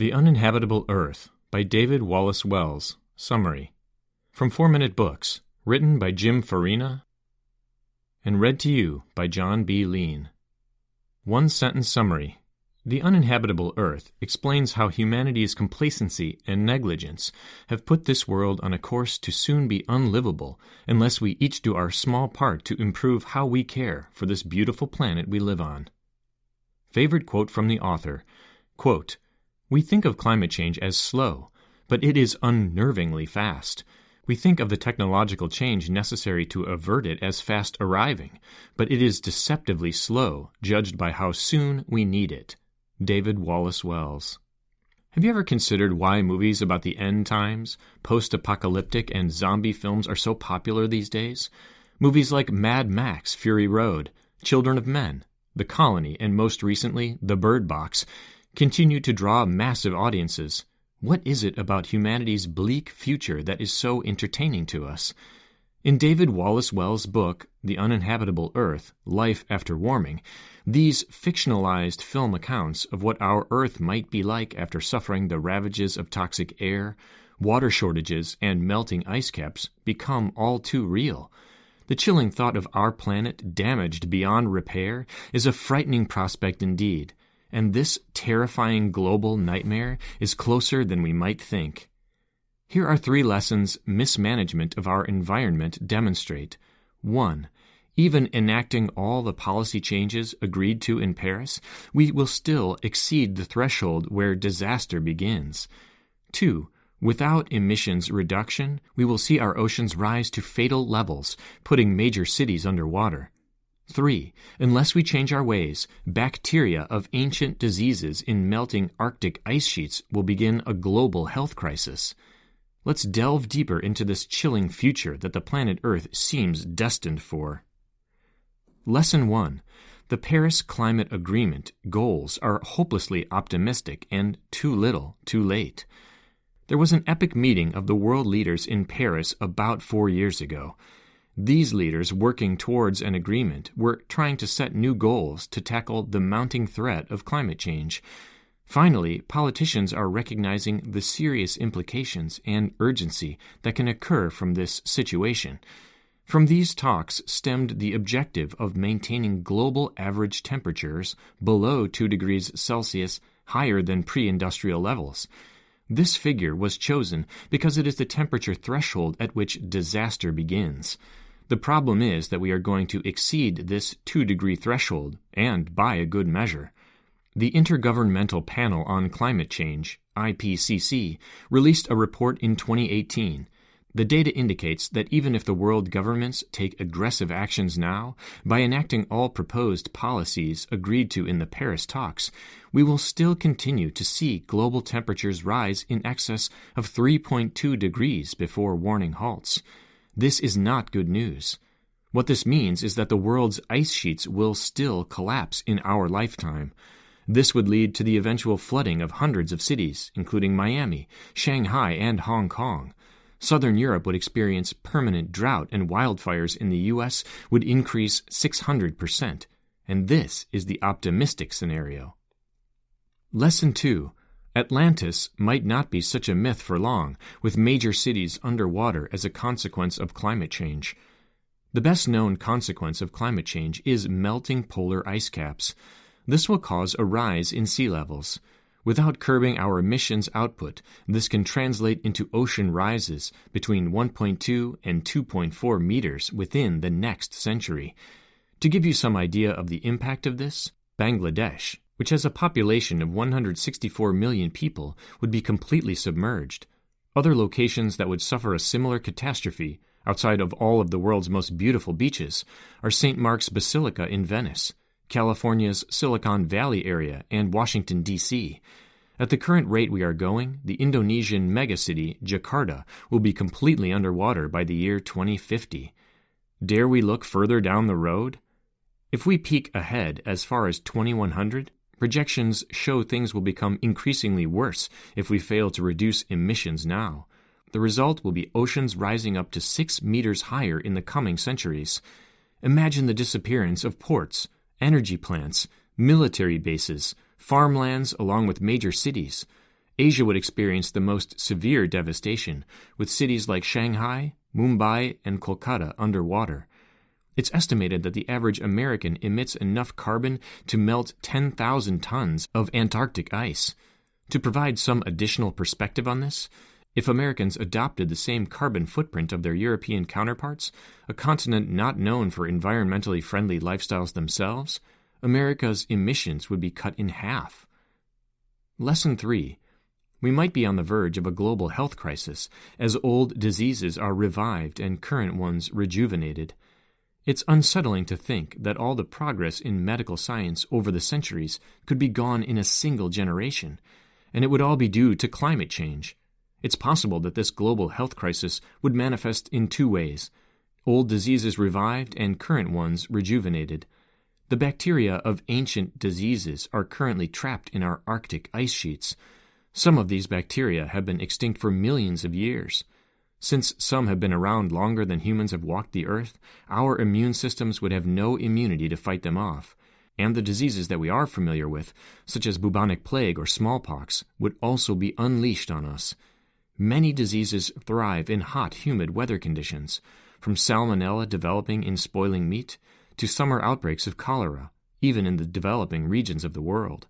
The Uninhabitable Earth by David Wallace Wells. Summary. From Four Minute Books. Written by Jim Farina and read to you by John B. Lean. One sentence summary. The uninhabitable Earth explains how humanity's complacency and negligence have put this world on a course to soon be unlivable unless we each do our small part to improve how we care for this beautiful planet we live on. Favorite quote from the author quote, we think of climate change as slow, but it is unnervingly fast. We think of the technological change necessary to avert it as fast arriving, but it is deceptively slow, judged by how soon we need it. David Wallace Wells. Have you ever considered why movies about the end times, post apocalyptic, and zombie films are so popular these days? Movies like Mad Max Fury Road, Children of Men, The Colony, and most recently, The Bird Box continue to draw massive audiences. What is it about humanity's bleak future that is so entertaining to us? In David Wallace Wells' book, The Uninhabitable Earth Life After Warming, these fictionalized film accounts of what our Earth might be like after suffering the ravages of toxic air, water shortages, and melting ice caps become all too real. The chilling thought of our planet damaged beyond repair is a frightening prospect indeed and this terrifying global nightmare is closer than we might think. Here are three lessons mismanagement of our environment demonstrate. 1. Even enacting all the policy changes agreed to in Paris, we will still exceed the threshold where disaster begins. 2. Without emissions reduction, we will see our oceans rise to fatal levels, putting major cities underwater. 3. Unless we change our ways, bacteria of ancient diseases in melting Arctic ice sheets will begin a global health crisis. Let's delve deeper into this chilling future that the planet Earth seems destined for. Lesson 1. The Paris Climate Agreement goals are hopelessly optimistic and too little, too late. There was an epic meeting of the world leaders in Paris about four years ago. These leaders, working towards an agreement, were trying to set new goals to tackle the mounting threat of climate change. Finally, politicians are recognizing the serious implications and urgency that can occur from this situation. From these talks stemmed the objective of maintaining global average temperatures below 2 degrees Celsius higher than pre industrial levels. This figure was chosen because it is the temperature threshold at which disaster begins. The problem is that we are going to exceed this 2 degree threshold, and by a good measure. The Intergovernmental Panel on Climate Change, IPCC, released a report in 2018. The data indicates that even if the world governments take aggressive actions now, by enacting all proposed policies agreed to in the Paris talks, we will still continue to see global temperatures rise in excess of 3.2 degrees before warning halts. This is not good news. What this means is that the world's ice sheets will still collapse in our lifetime. This would lead to the eventual flooding of hundreds of cities, including Miami, Shanghai, and Hong Kong. Southern Europe would experience permanent drought, and wildfires in the U.S. would increase 600%. And this is the optimistic scenario. Lesson 2 Atlantis might not be such a myth for long, with major cities underwater as a consequence of climate change. The best known consequence of climate change is melting polar ice caps. This will cause a rise in sea levels. Without curbing our emissions output, this can translate into ocean rises between 1.2 and 2.4 meters within the next century. To give you some idea of the impact of this, Bangladesh, which has a population of 164 million people, would be completely submerged. Other locations that would suffer a similar catastrophe, outside of all of the world's most beautiful beaches, are St. Mark's Basilica in Venice, California's Silicon Valley area, and Washington, D.C. At the current rate we are going, the Indonesian megacity, Jakarta, will be completely underwater by the year 2050. Dare we look further down the road? If we peek ahead as far as 2100, Projections show things will become increasingly worse if we fail to reduce emissions now. The result will be oceans rising up to six meters higher in the coming centuries. Imagine the disappearance of ports, energy plants, military bases, farmlands, along with major cities. Asia would experience the most severe devastation, with cities like Shanghai, Mumbai, and Kolkata underwater. It's estimated that the average American emits enough carbon to melt 10,000 tons of Antarctic ice. To provide some additional perspective on this, if Americans adopted the same carbon footprint of their European counterparts, a continent not known for environmentally friendly lifestyles themselves, America's emissions would be cut in half. Lesson 3 We might be on the verge of a global health crisis as old diseases are revived and current ones rejuvenated. It's unsettling to think that all the progress in medical science over the centuries could be gone in a single generation, and it would all be due to climate change. It's possible that this global health crisis would manifest in two ways old diseases revived and current ones rejuvenated. The bacteria of ancient diseases are currently trapped in our Arctic ice sheets. Some of these bacteria have been extinct for millions of years. Since some have been around longer than humans have walked the earth, our immune systems would have no immunity to fight them off. And the diseases that we are familiar with, such as bubonic plague or smallpox, would also be unleashed on us. Many diseases thrive in hot, humid weather conditions, from salmonella developing in spoiling meat to summer outbreaks of cholera, even in the developing regions of the world.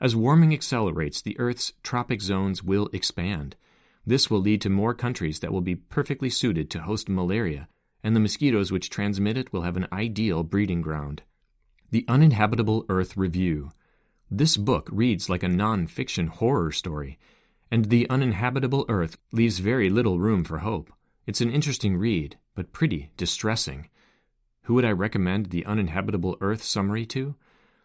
As warming accelerates, the Earth's tropic zones will expand. This will lead to more countries that will be perfectly suited to host malaria, and the mosquitoes which transmit it will have an ideal breeding ground. The Uninhabitable Earth Review. This book reads like a non fiction horror story and The Uninhabitable Earth leaves very little room for hope. It's an interesting read, but pretty distressing. Who would I recommend The Uninhabitable Earth summary to?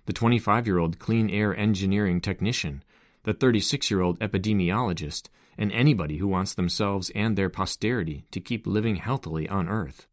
The 25 year old clean air engineering technician, the 36 year old epidemiologist, and anybody who wants themselves and their posterity to keep living healthily on Earth.